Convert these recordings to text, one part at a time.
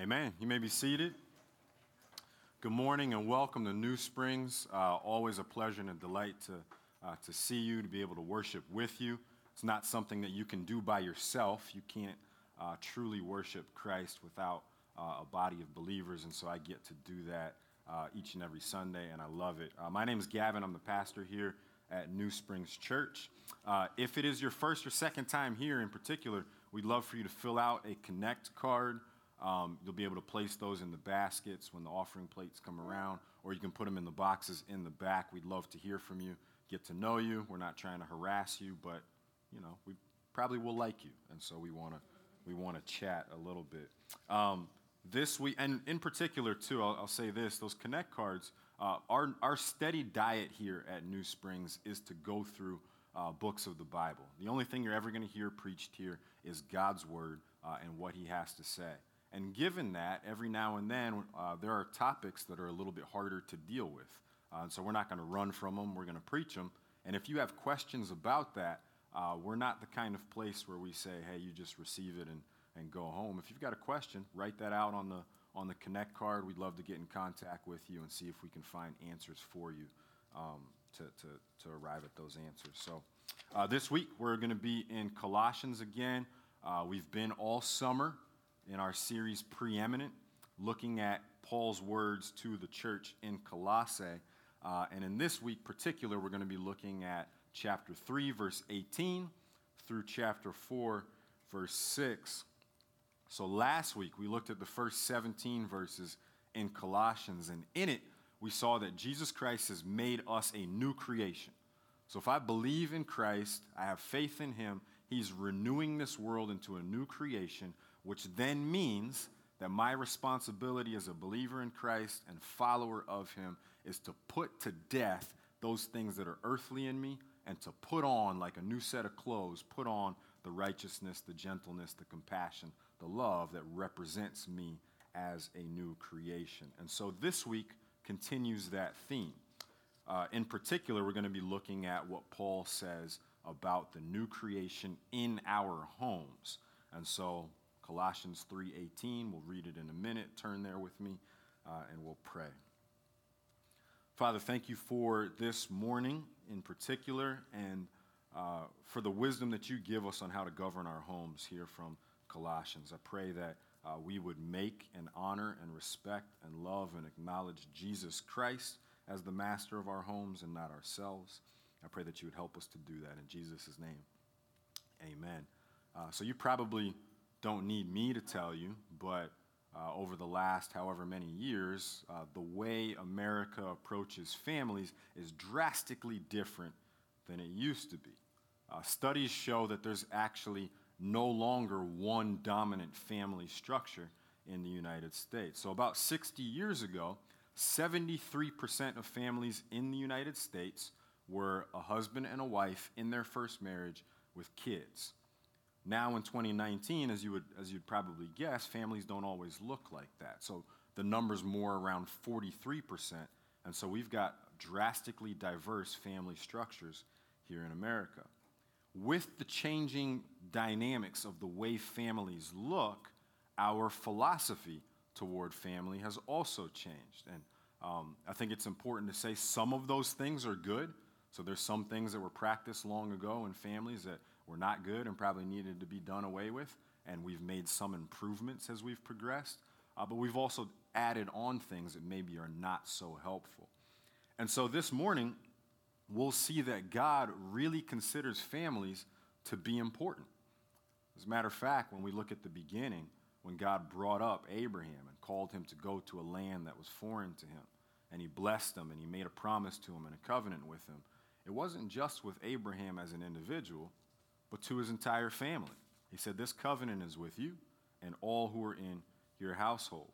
Amen. You may be seated. Good morning and welcome to New Springs. Uh, always a pleasure and a delight to, uh, to see you, to be able to worship with you. It's not something that you can do by yourself. You can't uh, truly worship Christ without uh, a body of believers, and so I get to do that uh, each and every Sunday, and I love it. Uh, my name is Gavin. I'm the pastor here at New Springs Church. if it is your first or second time here in particular, we'd love for you to fill out a Connect card. Um, you'll be able to place those in the baskets when the offering plates come around, or you can put them in the boxes in the back. We'd love to hear from you, get to know you. We're not trying to harass you, but you know we probably will like you, and so we want to we want to chat a little bit. Um, this week, and in particular too, I'll, I'll say this: those connect cards. Uh, our our steady diet here at New Springs is to go through uh, books of the Bible. The only thing you're ever going to hear preached here is God's word uh, and what He has to say. And given that, every now and then, uh, there are topics that are a little bit harder to deal with. Uh, so we're not going to run from them, we're going to preach them. And if you have questions about that, uh, we're not the kind of place where we say, hey, you just receive it and, and go home. If you've got a question, write that out on the, on the Connect card. We'd love to get in contact with you and see if we can find answers for you um, to, to, to arrive at those answers. So uh, this week, we're going to be in Colossians again. Uh, we've been all summer in our series Preeminent, looking at Paul's words to the church in Colossae. Uh, and in this week, particular, we're going to be looking at chapter 3, verse 18, through chapter 4, verse 6. So last week, we looked at the first 17 verses in Colossians, and in it, we saw that Jesus Christ has made us a new creation. So if I believe in Christ, I have faith in him, he's renewing this world into a new creation which then means that my responsibility as a believer in Christ and follower of Him is to put to death those things that are earthly in me and to put on, like a new set of clothes, put on the righteousness, the gentleness, the compassion, the love that represents me as a new creation. And so this week continues that theme. Uh, in particular, we're going to be looking at what Paul says about the new creation in our homes. And so Colossians 3:18. We'll read it in a minute. Turn there with me, uh, and we'll pray. Father, thank you for this morning in particular, and uh, for the wisdom that you give us on how to govern our homes here from Colossians. I pray that uh, we would make and honor and respect and love and acknowledge Jesus Christ as the master of our homes and not ourselves. I pray that you would help us to do that in Jesus' name. Amen. Uh, so you probably don't need me to tell you, but uh, over the last however many years, uh, the way America approaches families is drastically different than it used to be. Uh, studies show that there's actually no longer one dominant family structure in the United States. So, about 60 years ago, 73% of families in the United States were a husband and a wife in their first marriage with kids. Now in 2019, as you would as you'd probably guess, families don't always look like that. So the number's more around 43%. And so we've got drastically diverse family structures here in America. With the changing dynamics of the way families look, our philosophy toward family has also changed. And um, I think it's important to say some of those things are good. So there's some things that were practiced long ago in families that were not good and probably needed to be done away with. And we've made some improvements as we've progressed. Uh, but we've also added on things that maybe are not so helpful. And so this morning, we'll see that God really considers families to be important. As a matter of fact, when we look at the beginning, when God brought up Abraham and called him to go to a land that was foreign to him, and he blessed him and he made a promise to him and a covenant with him, it wasn't just with Abraham as an individual, but to his entire family. He said, This covenant is with you and all who are in your household.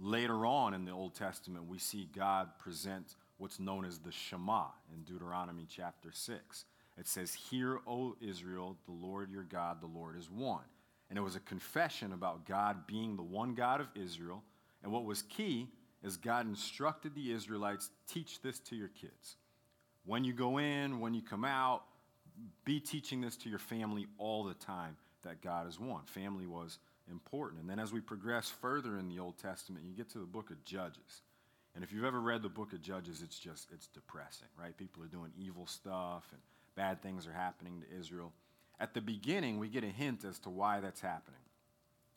Later on in the Old Testament, we see God present what's known as the Shema in Deuteronomy chapter 6. It says, Hear, O Israel, the Lord your God, the Lord is one. And it was a confession about God being the one God of Israel. And what was key is God instructed the Israelites teach this to your kids. When you go in, when you come out, be teaching this to your family all the time that God is one. Family was important. And then as we progress further in the Old Testament, you get to the book of Judges. And if you've ever read the book of Judges, it's just, it's depressing, right? People are doing evil stuff and bad things are happening to Israel. At the beginning, we get a hint as to why that's happening.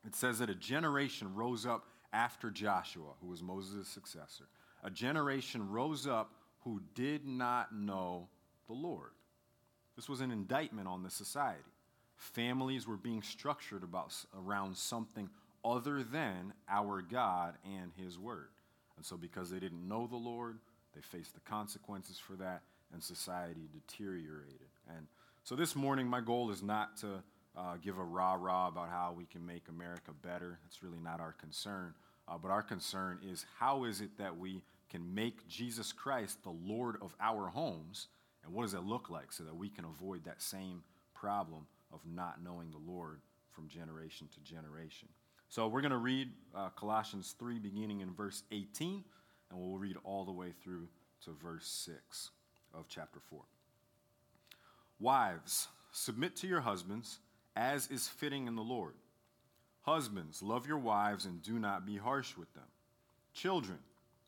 It says that a generation rose up after Joshua, who was Moses' successor. A generation rose up who did not know the Lord. This was an indictment on the society. Families were being structured about, around something other than our God and His Word. And so, because they didn't know the Lord, they faced the consequences for that, and society deteriorated. And so, this morning, my goal is not to uh, give a rah rah about how we can make America better. That's really not our concern. Uh, but our concern is how is it that we can make Jesus Christ the Lord of our homes? And what does that look like so that we can avoid that same problem of not knowing the Lord from generation to generation? So we're going to read uh, Colossians 3, beginning in verse 18, and we'll read all the way through to verse 6 of chapter 4. Wives, submit to your husbands as is fitting in the Lord. Husbands, love your wives and do not be harsh with them. Children,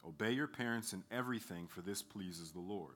obey your parents in everything, for this pleases the Lord.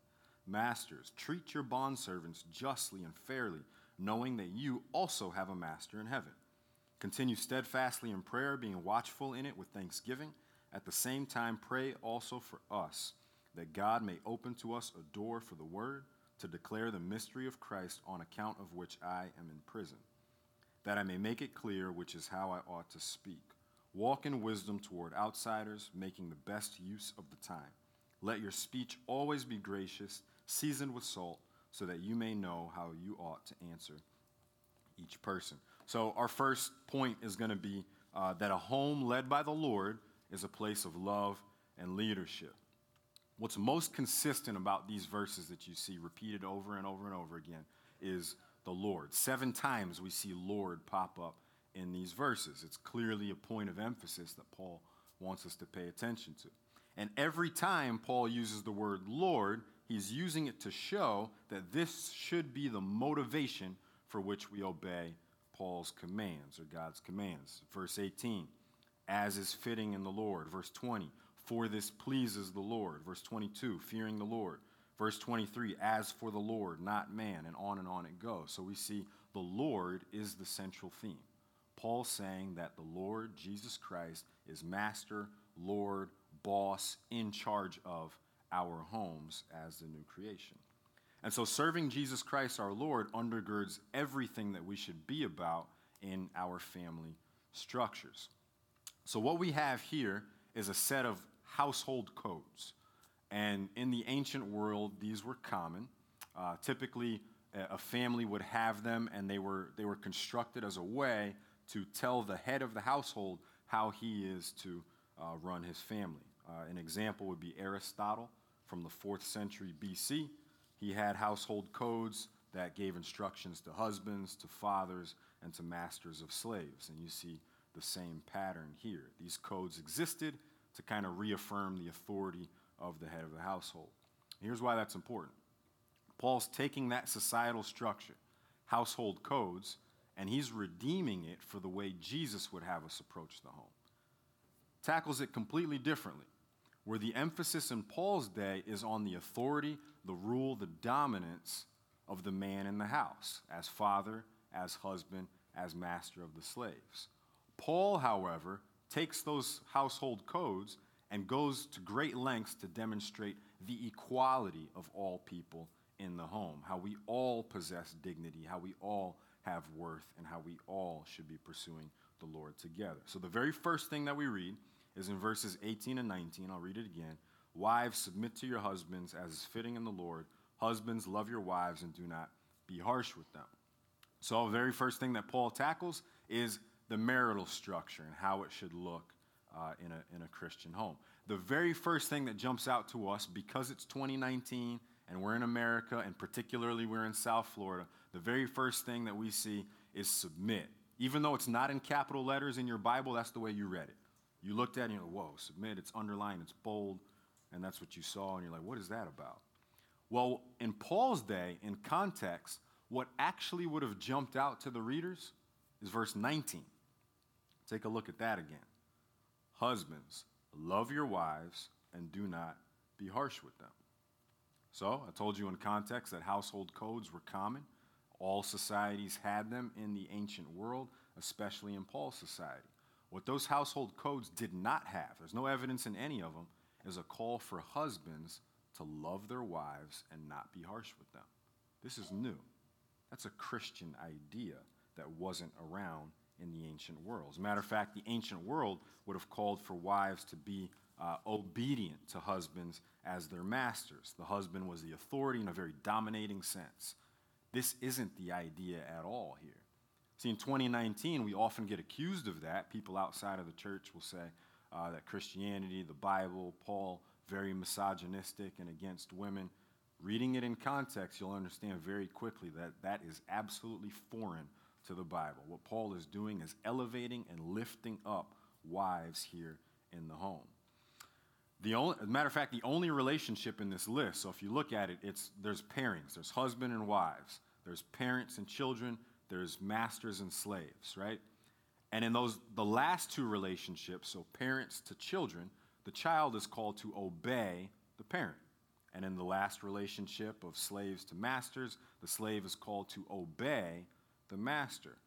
Masters, treat your bondservants justly and fairly knowing that you also have a master in heaven. Continue steadfastly in prayer, being watchful in it with thanksgiving. At the same time, pray also for us, that God may open to us a door for the word to declare the mystery of Christ, on account of which I am in prison, that I may make it clear which is how I ought to speak. Walk in wisdom toward outsiders, making the best use of the time. Let your speech always be gracious, seasoned with salt so that you may know how you ought to answer each person. So, our first point is going to be uh, that a home led by the Lord is a place of love and leadership. What's most consistent about these verses that you see repeated over and over and over again is the Lord. Seven times we see Lord pop up in these verses. It's clearly a point of emphasis that Paul wants us to pay attention to. And every time Paul uses the word Lord, he's using it to show that this should be the motivation for which we obey Paul's commands or God's commands. Verse 18, as is fitting in the Lord. Verse 20, for this pleases the Lord. Verse 22, fearing the Lord. Verse 23, as for the Lord, not man, and on and on it goes. So we see the Lord is the central theme. Paul saying that the Lord, Jesus Christ, is master, Lord, boss, in charge of our homes as the new creation. And so serving Jesus Christ our Lord undergirds everything that we should be about in our family structures. So, what we have here is a set of household codes. And in the ancient world, these were common. Uh, typically, a family would have them, and they were, they were constructed as a way to tell the head of the household how he is to uh, run his family. Uh, an example would be Aristotle from the fourth century BC. He had household codes that gave instructions to husbands, to fathers, and to masters of slaves. And you see the same pattern here. These codes existed to kind of reaffirm the authority of the head of the household. here's why that's important Paul's taking that societal structure, household codes, and he's redeeming it for the way Jesus would have us approach the home. Tackles it completely differently where the emphasis in Paul's day is on the authority, the rule, the dominance of the man in the house, as father, as husband, as master of the slaves. Paul, however, takes those household codes and goes to great lengths to demonstrate the equality of all people in the home, how we all possess dignity, how we all have worth, and how we all should be pursuing the Lord together. So, the very first thing that we read is in verses 18 and 19. I'll read it again. Wives, submit to your husbands as is fitting in the Lord. Husbands, love your wives and do not be harsh with them. So, the very first thing that Paul tackles is the marital structure and how it should look uh, in, a, in a Christian home. The very first thing that jumps out to us, because it's 2019 and we're in America, and particularly we're in South Florida, the very first thing that we see is submit. Even though it's not in capital letters in your Bible, that's the way you read it. You looked at it and you're like, whoa, submit, it's underlined, it's bold, and that's what you saw, and you're like, what is that about? Well, in Paul's day, in context, what actually would have jumped out to the readers is verse 19. Take a look at that again. Husbands, love your wives and do not be harsh with them. So, I told you in context that household codes were common. All societies had them in the ancient world, especially in Paul's society. What those household codes did not have, there's no evidence in any of them, is a call for husbands to love their wives and not be harsh with them. This is new. That's a Christian idea that wasn't around in the ancient world. As a matter of fact, the ancient world would have called for wives to be uh, obedient to husbands as their masters. The husband was the authority in a very dominating sense. This isn't the idea at all here. See, in 2019, we often get accused of that. People outside of the church will say uh, that Christianity, the Bible, Paul, very misogynistic and against women. Reading it in context, you'll understand very quickly that that is absolutely foreign to the Bible. What Paul is doing is elevating and lifting up wives here in the home. The only, as a matter of fact, the only relationship in this list, so if you look at it, it's, there's pairings, there's husband and wives, there's parents and children, there's masters and slaves, right? And in those, the last two relationships, so parents to children, the child is called to obey the parent. And in the last relationship of slaves to masters, the slave is called to obey the master.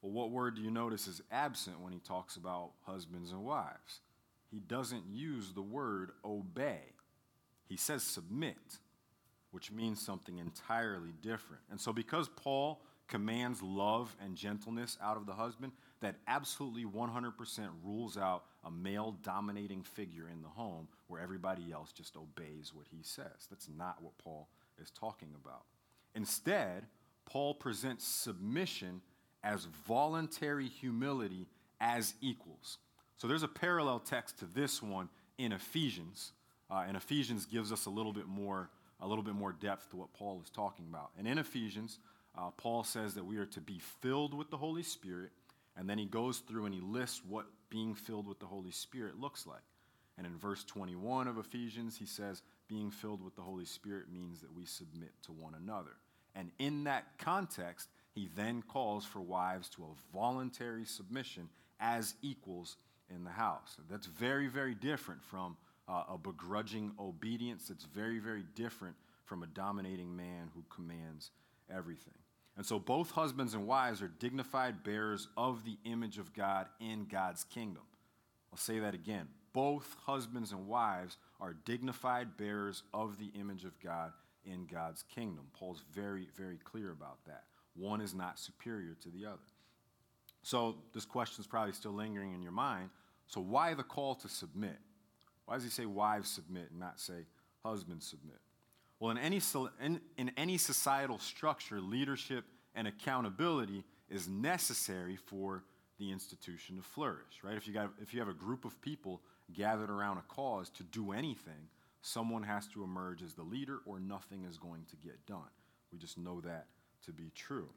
Well, what word do you notice is absent when he talks about husbands and wives? He doesn't use the word obey. He says submit, which means something entirely different. And so, because Paul commands love and gentleness out of the husband, that absolutely 100% rules out a male dominating figure in the home where everybody else just obeys what he says. That's not what Paul is talking about. Instead, Paul presents submission as voluntary humility as equals. So there's a parallel text to this one in Ephesians, uh, and Ephesians gives us a little bit more a little bit more depth to what Paul is talking about. And in Ephesians, uh, Paul says that we are to be filled with the Holy Spirit, and then he goes through and he lists what being filled with the Holy Spirit looks like. And in verse 21 of Ephesians, he says, being filled with the Holy Spirit means that we submit to one another. And in that context, he then calls for wives to a voluntary submission as equals in the house. That's very, very different from uh, a begrudging obedience. That's very, very different from a dominating man who commands everything. And so both husbands and wives are dignified bearers of the image of God in God's kingdom. I'll say that again. Both husbands and wives are dignified bearers of the image of God in God's kingdom. Paul's very, very clear about that. One is not superior to the other. So this question is probably still lingering in your mind. So why the call to submit? Why does he say wives submit and not say husbands submit? Well, in any, in, in any societal structure, leadership and accountability is necessary for the institution to flourish, right? If you, got, if you have a group of people gathered around a cause to do anything, someone has to emerge as the leader or nothing is going to get done. We just know that to be true.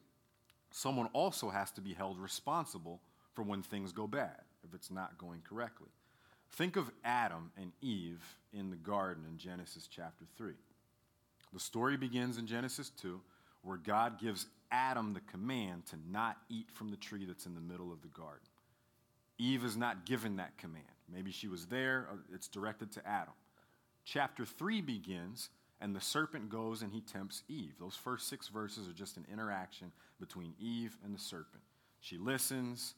Someone also has to be held responsible for when things go bad, if it's not going correctly. Think of Adam and Eve in the garden in Genesis chapter 3. The story begins in Genesis 2, where God gives Adam the command to not eat from the tree that's in the middle of the garden. Eve is not given that command. Maybe she was there, it's directed to Adam. Chapter 3 begins, and the serpent goes and he tempts Eve. Those first six verses are just an interaction between Eve and the serpent. She listens,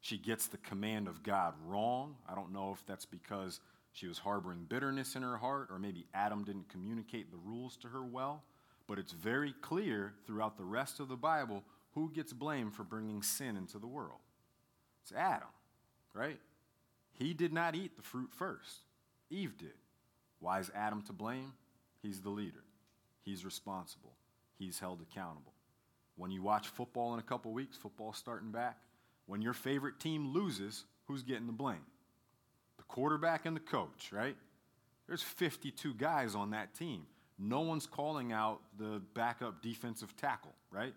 she gets the command of God wrong. I don't know if that's because she was harboring bitterness in her heart, or maybe Adam didn't communicate the rules to her well. But it's very clear throughout the rest of the Bible who gets blamed for bringing sin into the world. It's Adam, right? He did not eat the fruit first, Eve did. Why is Adam to blame? He's the leader, he's responsible, he's held accountable. When you watch football in a couple weeks, football starting back, when your favorite team loses, who's getting the blame? The quarterback and the coach, right? There's 52 guys on that team. No one's calling out the backup defensive tackle, right?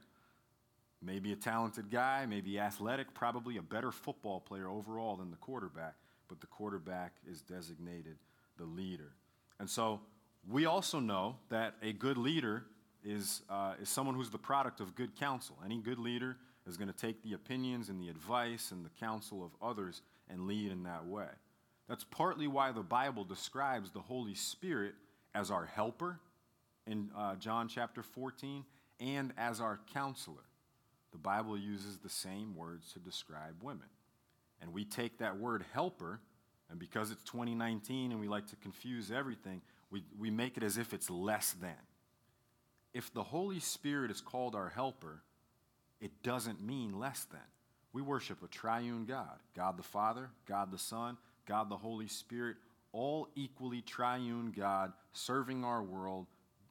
Maybe a talented guy, maybe athletic, probably a better football player overall than the quarterback, but the quarterback is designated the leader. And so we also know that a good leader is, uh, is someone who's the product of good counsel. Any good leader is going to take the opinions and the advice and the counsel of others and lead in that way. That's partly why the Bible describes the Holy Spirit as our helper in uh, John chapter 14 and as our counselor. The Bible uses the same words to describe women. And we take that word helper, and because it's 2019 and we like to confuse everything, we, we make it as if it's less than. If the Holy Spirit is called our helper, it doesn't mean less than. We worship a triune God God the Father, God the Son, God the Holy Spirit, all equally triune God, serving our world,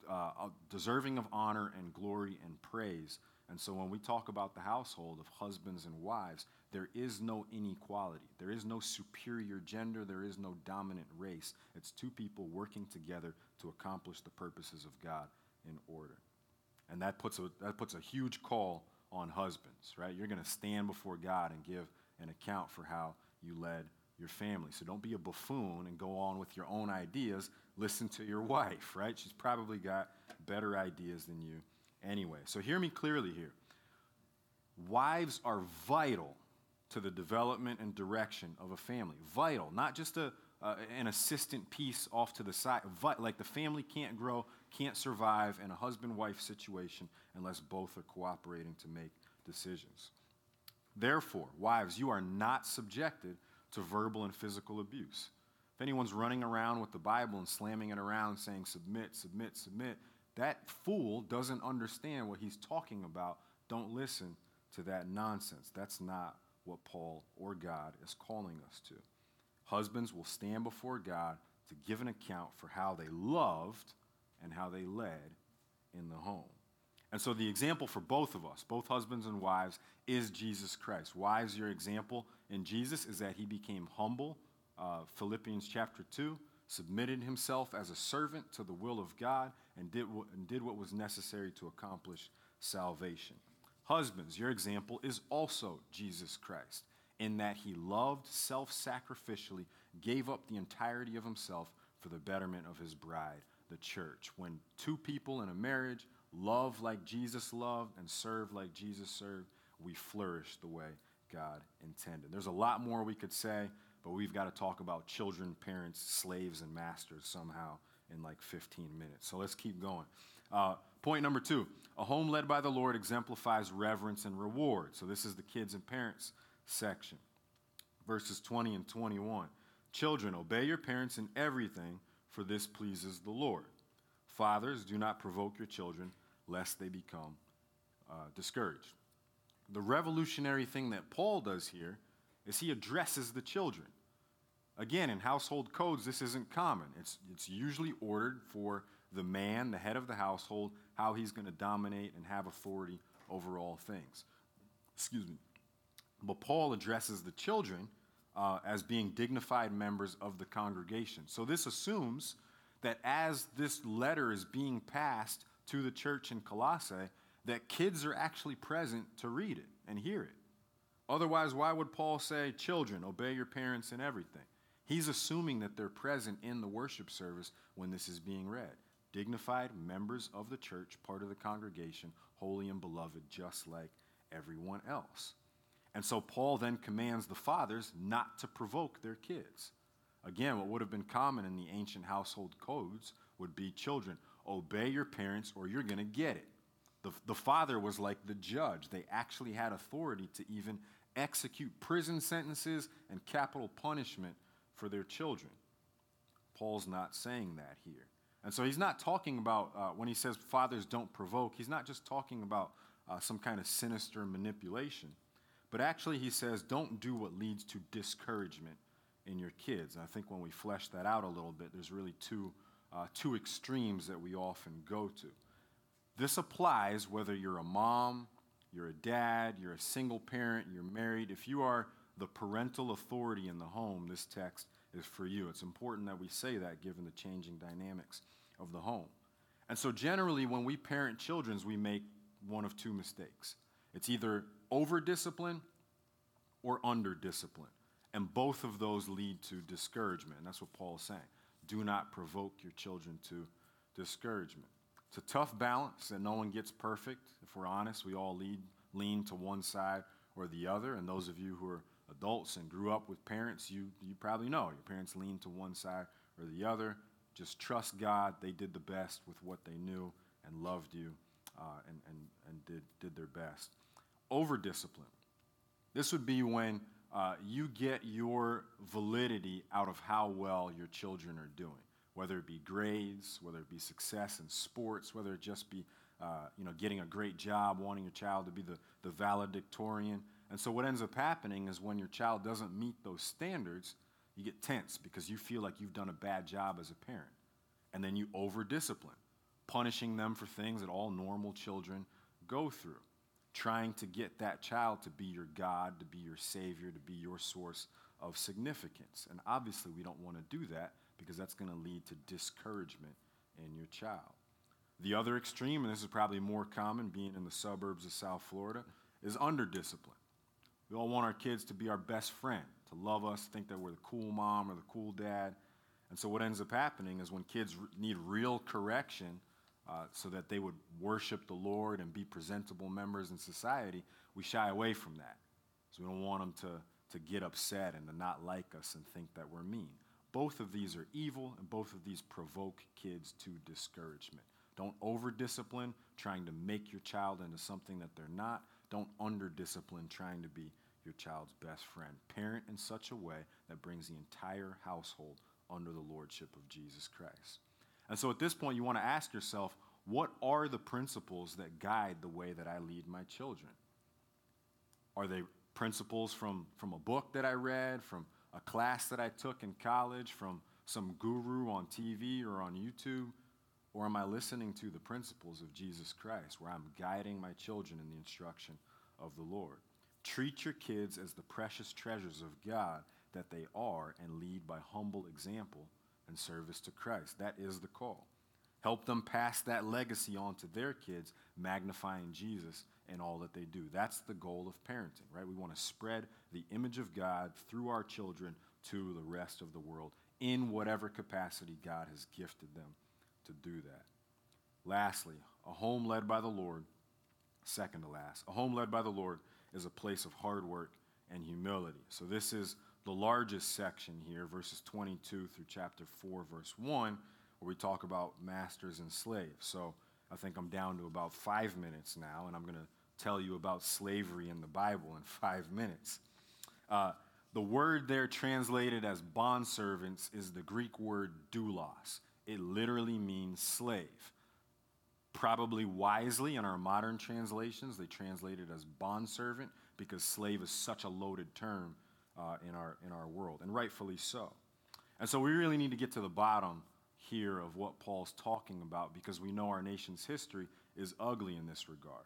uh, uh deserving of honor and glory and praise. And so when we talk about the household of husbands and wives, there is no inequality. There is no superior gender. There is no dominant race. It's two people working together to accomplish the purposes of God in order. And that puts a, that puts a huge call on husbands, right? You're going to stand before God and give an account for how you led your family. So don't be a buffoon and go on with your own ideas. Listen to your wife, right? She's probably got better ideas than you anyway. So hear me clearly here. Wives are vital to the development and direction of a family. Vital, not just a, uh, an assistant piece off to the side. like the family can't grow, can't survive in a husband wife situation unless both are cooperating to make decisions. Therefore, wives, you are not subjected to verbal and physical abuse. If anyone's running around with the Bible and slamming it around saying submit, submit, submit, that fool doesn't understand what he's talking about. Don't listen to that nonsense. That's not what Paul or God is calling us to. Husbands will stand before God to give an account for how they loved and how they led in the home. And so the example for both of us, both husbands and wives, is Jesus Christ. Wives, your example in Jesus is that he became humble. Uh, Philippians chapter 2 submitted himself as a servant to the will of God and did, what, and did what was necessary to accomplish salvation. Husbands, your example is also Jesus Christ, in that he loved self sacrificially, gave up the entirety of himself for the betterment of his bride, the church. When two people in a marriage love like Jesus loved and serve like Jesus served, we flourish the way God intended. There's a lot more we could say, but we've got to talk about children, parents, slaves, and masters somehow in like 15 minutes. So let's keep going. Uh, point number two a home led by the Lord exemplifies reverence and reward. So this is the kids and parents section. Verses 20 and 21. Children, obey your parents in everything, for this pleases the Lord. Fathers, do not provoke your children, lest they become uh, discouraged. The revolutionary thing that Paul does here is he addresses the children. Again, in household codes, this isn't common. It's, it's usually ordered for the man, the head of the household, how he's going to dominate and have authority over all things. Excuse me. But Paul addresses the children uh, as being dignified members of the congregation. So this assumes that as this letter is being passed to the church in Colossae, that kids are actually present to read it and hear it. Otherwise, why would Paul say, Children, obey your parents in everything? He's assuming that they're present in the worship service when this is being read. Dignified members of the church, part of the congregation, holy and beloved, just like everyone else. And so Paul then commands the fathers not to provoke their kids. Again, what would have been common in the ancient household codes would be children, obey your parents or you're going to get it. The, the father was like the judge. They actually had authority to even execute prison sentences and capital punishment for their children. Paul's not saying that here. And so he's not talking about, uh, when he says fathers don't provoke, he's not just talking about uh, some kind of sinister manipulation, but actually he says don't do what leads to discouragement in your kids. And I think when we flesh that out a little bit, there's really two, uh, two extremes that we often go to. This applies whether you're a mom you're a dad, you're a single parent, you're married, if you are the parental authority in the home, this text is for you. It's important that we say that given the changing dynamics of the home. And so, generally, when we parent children, we make one of two mistakes it's either over discipline or under discipline. And both of those lead to discouragement. And that's what Paul is saying. Do not provoke your children to discouragement. It's a tough balance that no one gets perfect. If we're honest, we all lead, lean to one side or the other. And those of you who are adults and grew up with parents, you, you probably know your parents lean to one side or the other. Just trust God. They did the best with what they knew and loved you uh, and, and, and did, did their best. Over discipline. This would be when uh, you get your validity out of how well your children are doing, whether it be grades, whether it be success in sports, whether it just be uh, you know, getting a great job, wanting your child to be the, the valedictorian. And so what ends up happening is when your child doesn't meet those standards, you get tense because you feel like you've done a bad job as a parent. And then you over discipline, punishing them for things that all normal children go through trying to get that child to be your God, to be your Savior, to be your source of significance. And obviously, we don't want to do that because that's going to lead to discouragement in your child. The other extreme, and this is probably more common being in the suburbs of South Florida, is under discipline. We all want our kids to be our best friend, to love us, think that we're the cool mom or the cool dad. And so, what ends up happening is when kids need real correction, uh, so that they would worship the Lord and be presentable members in society, we shy away from that. So we don't want them to, to get upset and to not like us and think that we're mean. Both of these are evil, and both of these provoke kids to discouragement. Don't over discipline, trying to make your child into something that they're not. Don't under discipline, trying to be your child's best friend. Parent in such a way that brings the entire household under the lordship of Jesus Christ. And so at this point, you want to ask yourself, what are the principles that guide the way that I lead my children? Are they principles from, from a book that I read, from a class that I took in college, from some guru on TV or on YouTube? Or am I listening to the principles of Jesus Christ, where I'm guiding my children in the instruction of the Lord? Treat your kids as the precious treasures of God that they are and lead by humble example and service to Christ. That is the call. Help them pass that legacy on to their kids, magnifying Jesus in all that they do. That's the goal of parenting, right? We want to spread the image of God through our children to the rest of the world in whatever capacity God has gifted them to do that. Lastly, a home led by the Lord, second to last, a home led by the Lord is a place of hard work and humility. So this is the largest section here, verses 22 through chapter 4, verse 1, where we talk about masters and slaves. So I think I'm down to about five minutes now, and I'm going to tell you about slavery in the Bible in five minutes. Uh, the word there translated as bondservants is the Greek word doulos. It literally means slave. Probably wisely in our modern translations, they translate it as bondservant because slave is such a loaded term uh, in, our, in our world, and rightfully so. And so we really need to get to the bottom here of what Paul's talking about because we know our nation's history is ugly in this regard.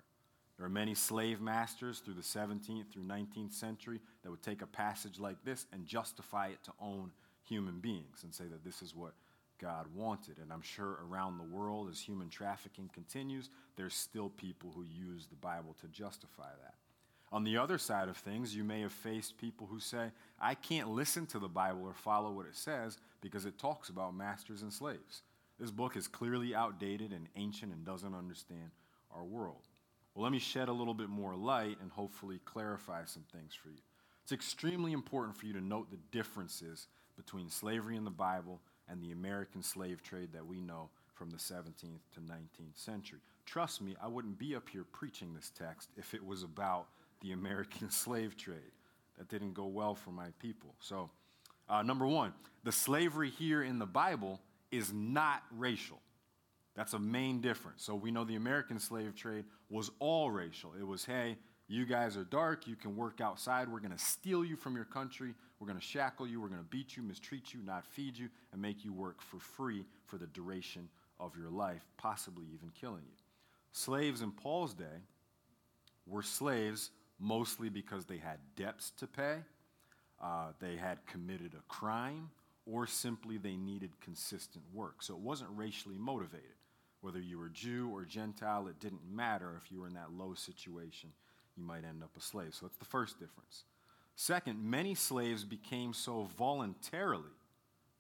There are many slave masters through the 17th through 19th century that would take a passage like this and justify it to own human beings and say that this is what God wanted. And I'm sure around the world, as human trafficking continues, there's still people who use the Bible to justify that. On the other side of things, you may have faced people who say, I can't listen to the Bible or follow what it says because it talks about masters and slaves. This book is clearly outdated and ancient and doesn't understand our world. Well, let me shed a little bit more light and hopefully clarify some things for you. It's extremely important for you to note the differences between slavery in the Bible and the American slave trade that we know from the 17th to 19th century. Trust me, I wouldn't be up here preaching this text if it was about the American slave trade. That didn't go well for my people. So, uh, number one, the slavery here in the Bible is not racial. That's a main difference. So, we know the American slave trade was all racial. It was, hey, you guys are dark, you can work outside, we're going to steal you from your country, we're going to shackle you, we're going to beat you, mistreat you, not feed you, and make you work for free for the duration of your life, possibly even killing you. Slaves in Paul's day were slaves mostly because they had debts to pay, uh, they had committed a crime, or simply they needed consistent work. So it wasn't racially motivated. Whether you were Jew or Gentile, it didn't matter if you were in that low situation, you might end up a slave. So that's the first difference. Second, many slaves became so voluntarily,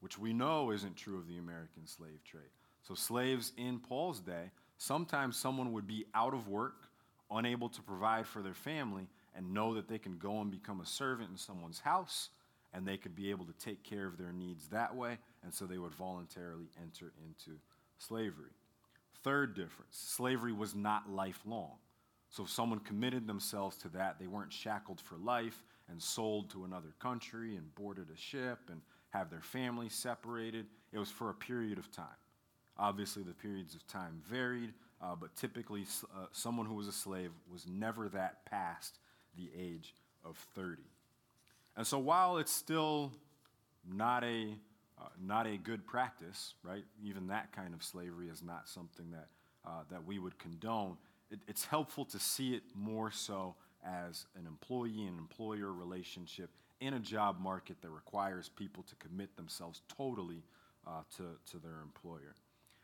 which we know isn't true of the American slave trade. So, slaves in Paul's day, sometimes someone would be out of work, unable to provide for their family, and know that they can go and become a servant in someone's house, and they could be able to take care of their needs that way, and so they would voluntarily enter into slavery. Third difference slavery was not lifelong. So if someone committed themselves to that, they weren't shackled for life and sold to another country and boarded a ship and have their family separated. It was for a period of time. Obviously, the periods of time varied, uh, but typically, uh, someone who was a slave was never that past the age of 30. And so, while it's still not a uh, not a good practice, right? Even that kind of slavery is not something that uh, that we would condone. It, it's helpful to see it more so as an employee and employer relationship in a job market that requires people to commit themselves totally uh, to, to their employer.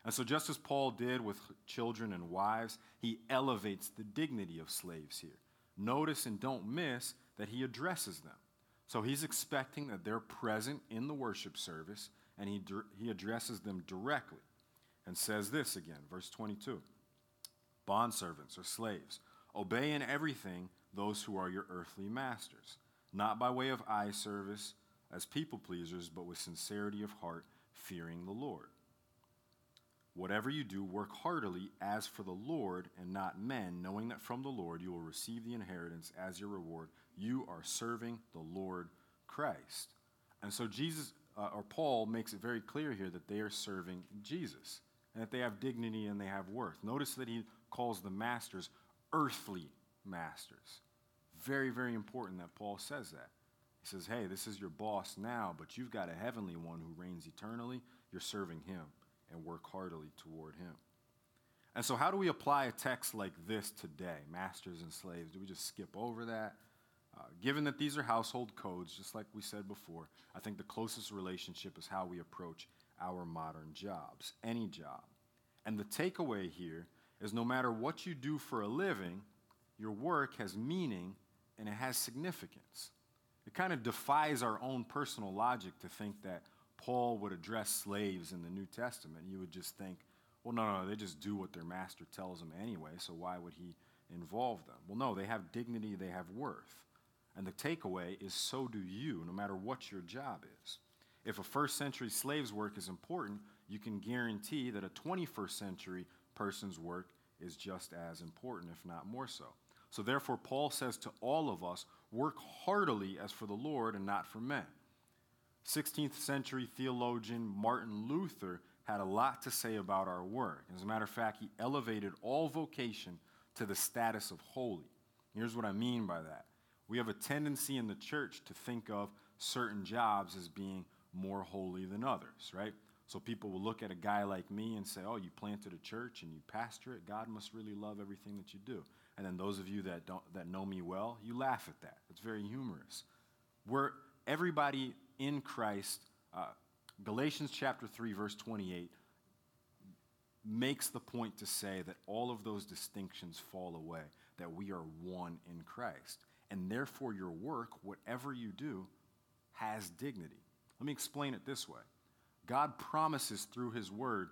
And so, just as Paul did with children and wives, he elevates the dignity of slaves here. Notice and don't miss that he addresses them. So, he's expecting that they're present in the worship service, and he, he addresses them directly and says this again, verse 22 Bondservants or slaves, obey in everything those who are your earthly masters, not by way of eye service as people pleasers, but with sincerity of heart, fearing the Lord. Whatever you do, work heartily as for the Lord and not men, knowing that from the Lord you will receive the inheritance as your reward. You are serving the Lord Christ. And so Jesus uh, or Paul makes it very clear here that they are serving Jesus and that they have dignity and they have worth. Notice that he calls the masters earthly masters. Very, very important that Paul says that. He says, hey, this is your boss now, but you've got a heavenly one who reigns eternally. You're serving him and work heartily toward him. And so, how do we apply a text like this today, masters and slaves? Do we just skip over that? Uh, given that these are household codes, just like we said before, I think the closest relationship is how we approach our modern jobs, any job. And the takeaway here is no matter what you do for a living, your work has meaning and it has significance. It kind of defies our own personal logic to think that Paul would address slaves in the New Testament. You would just think, well, no, no, they just do what their master tells them anyway, so why would he involve them? Well, no, they have dignity, they have worth. And the takeaway is so do you, no matter what your job is. If a first century slave's work is important, you can guarantee that a 21st century person's work is just as important, if not more so. So therefore, Paul says to all of us, work heartily as for the Lord and not for men. 16th century theologian Martin Luther had a lot to say about our work. As a matter of fact, he elevated all vocation to the status of holy. Here's what I mean by that. We have a tendency in the church to think of certain jobs as being more holy than others, right? So people will look at a guy like me and say, Oh, you planted a church and you pastor it. God must really love everything that you do. And then those of you that, don't, that know me well, you laugh at that. It's very humorous. We're, everybody in Christ, uh, Galatians chapter 3, verse 28, makes the point to say that all of those distinctions fall away, that we are one in Christ. And therefore, your work, whatever you do, has dignity. Let me explain it this way God promises through His Word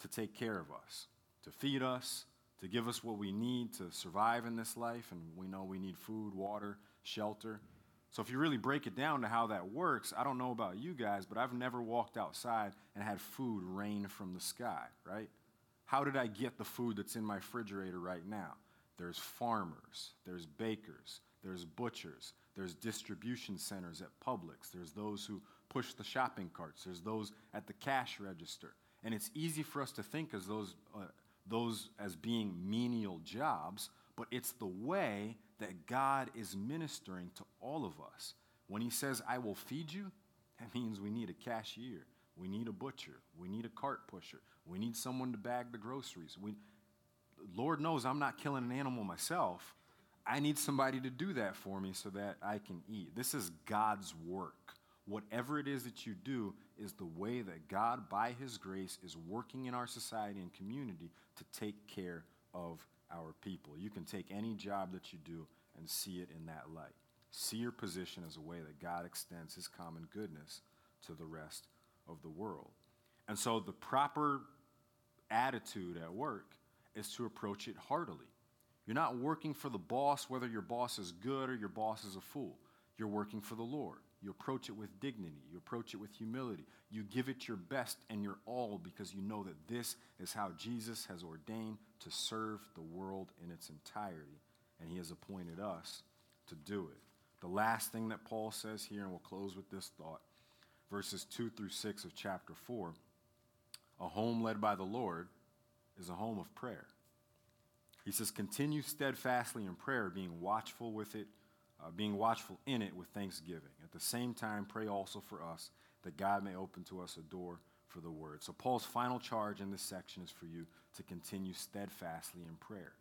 to take care of us, to feed us, to give us what we need to survive in this life. And we know we need food, water, shelter. So if you really break it down to how that works, I don't know about you guys, but I've never walked outside and had food rain from the sky, right? How did I get the food that's in my refrigerator right now? There's farmers, there's bakers, there's butchers, there's distribution centers at Publix, there's those who push the shopping carts, there's those at the cash register. And it's easy for us to think as those, uh, those as being menial jobs, but it's the way that God is ministering to all of us. When He says, I will feed you, that means we need a cashier, we need a butcher, we need a cart pusher, we need someone to bag the groceries. We, Lord knows I'm not killing an animal myself. I need somebody to do that for me so that I can eat. This is God's work. Whatever it is that you do is the way that God, by His grace, is working in our society and community to take care of our people. You can take any job that you do and see it in that light. See your position as a way that God extends His common goodness to the rest of the world. And so the proper attitude at work is to approach it heartily. You're not working for the boss, whether your boss is good or your boss is a fool. You're working for the Lord. You approach it with dignity. You approach it with humility. You give it your best and your all because you know that this is how Jesus has ordained to serve the world in its entirety. And he has appointed us to do it. The last thing that Paul says here, and we'll close with this thought verses 2 through 6 of chapter 4 a home led by the Lord is a home of prayer. He says, continue steadfastly in prayer, being watchful with it, uh, being watchful in it with thanksgiving. At the same time, pray also for us that God may open to us a door for the word. So, Paul's final charge in this section is for you to continue steadfastly in prayer.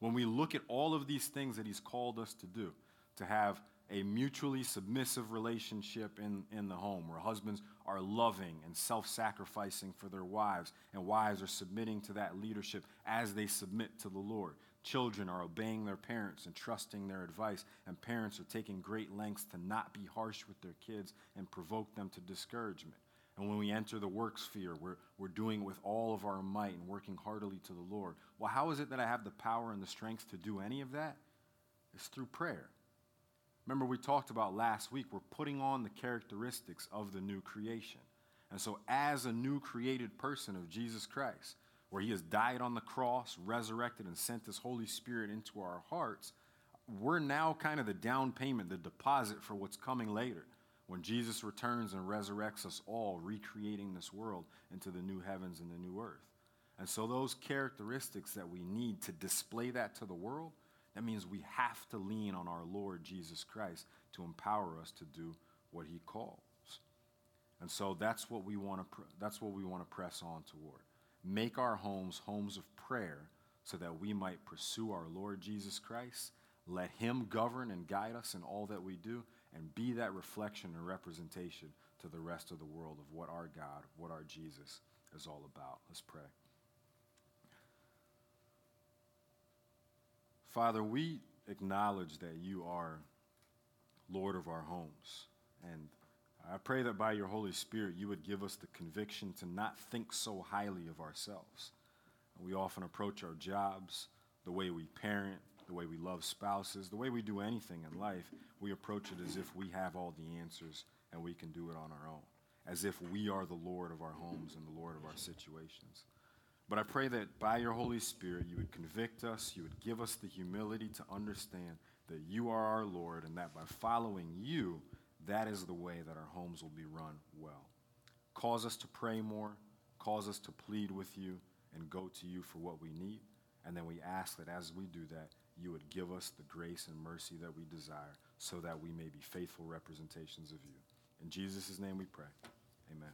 When we look at all of these things that he's called us to do, to have a mutually submissive relationship in, in the home where husbands are loving and self sacrificing for their wives, and wives are submitting to that leadership as they submit to the Lord. Children are obeying their parents and trusting their advice, and parents are taking great lengths to not be harsh with their kids and provoke them to discouragement. And when we enter the work sphere, we're, we're doing it with all of our might and working heartily to the Lord. Well, how is it that I have the power and the strength to do any of that? It's through prayer. Remember, we talked about last week, we're putting on the characteristics of the new creation. And so, as a new created person of Jesus Christ, where he has died on the cross, resurrected, and sent his Holy Spirit into our hearts, we're now kind of the down payment, the deposit for what's coming later when Jesus returns and resurrects us all, recreating this world into the new heavens and the new earth. And so, those characteristics that we need to display that to the world that means we have to lean on our Lord Jesus Christ to empower us to do what he calls. And so that's what we want to that's what we want to press on toward. Make our homes homes of prayer so that we might pursue our Lord Jesus Christ, let him govern and guide us in all that we do and be that reflection and representation to the rest of the world of what our God, what our Jesus is all about. Let's pray. Father, we acknowledge that you are Lord of our homes. And I pray that by your Holy Spirit, you would give us the conviction to not think so highly of ourselves. We often approach our jobs, the way we parent, the way we love spouses, the way we do anything in life, we approach it as if we have all the answers and we can do it on our own, as if we are the Lord of our homes and the Lord of our situations. But I pray that by your Holy Spirit, you would convict us, you would give us the humility to understand that you are our Lord, and that by following you, that is the way that our homes will be run well. Cause us to pray more, cause us to plead with you, and go to you for what we need. And then we ask that as we do that, you would give us the grace and mercy that we desire so that we may be faithful representations of you. In Jesus' name we pray. Amen.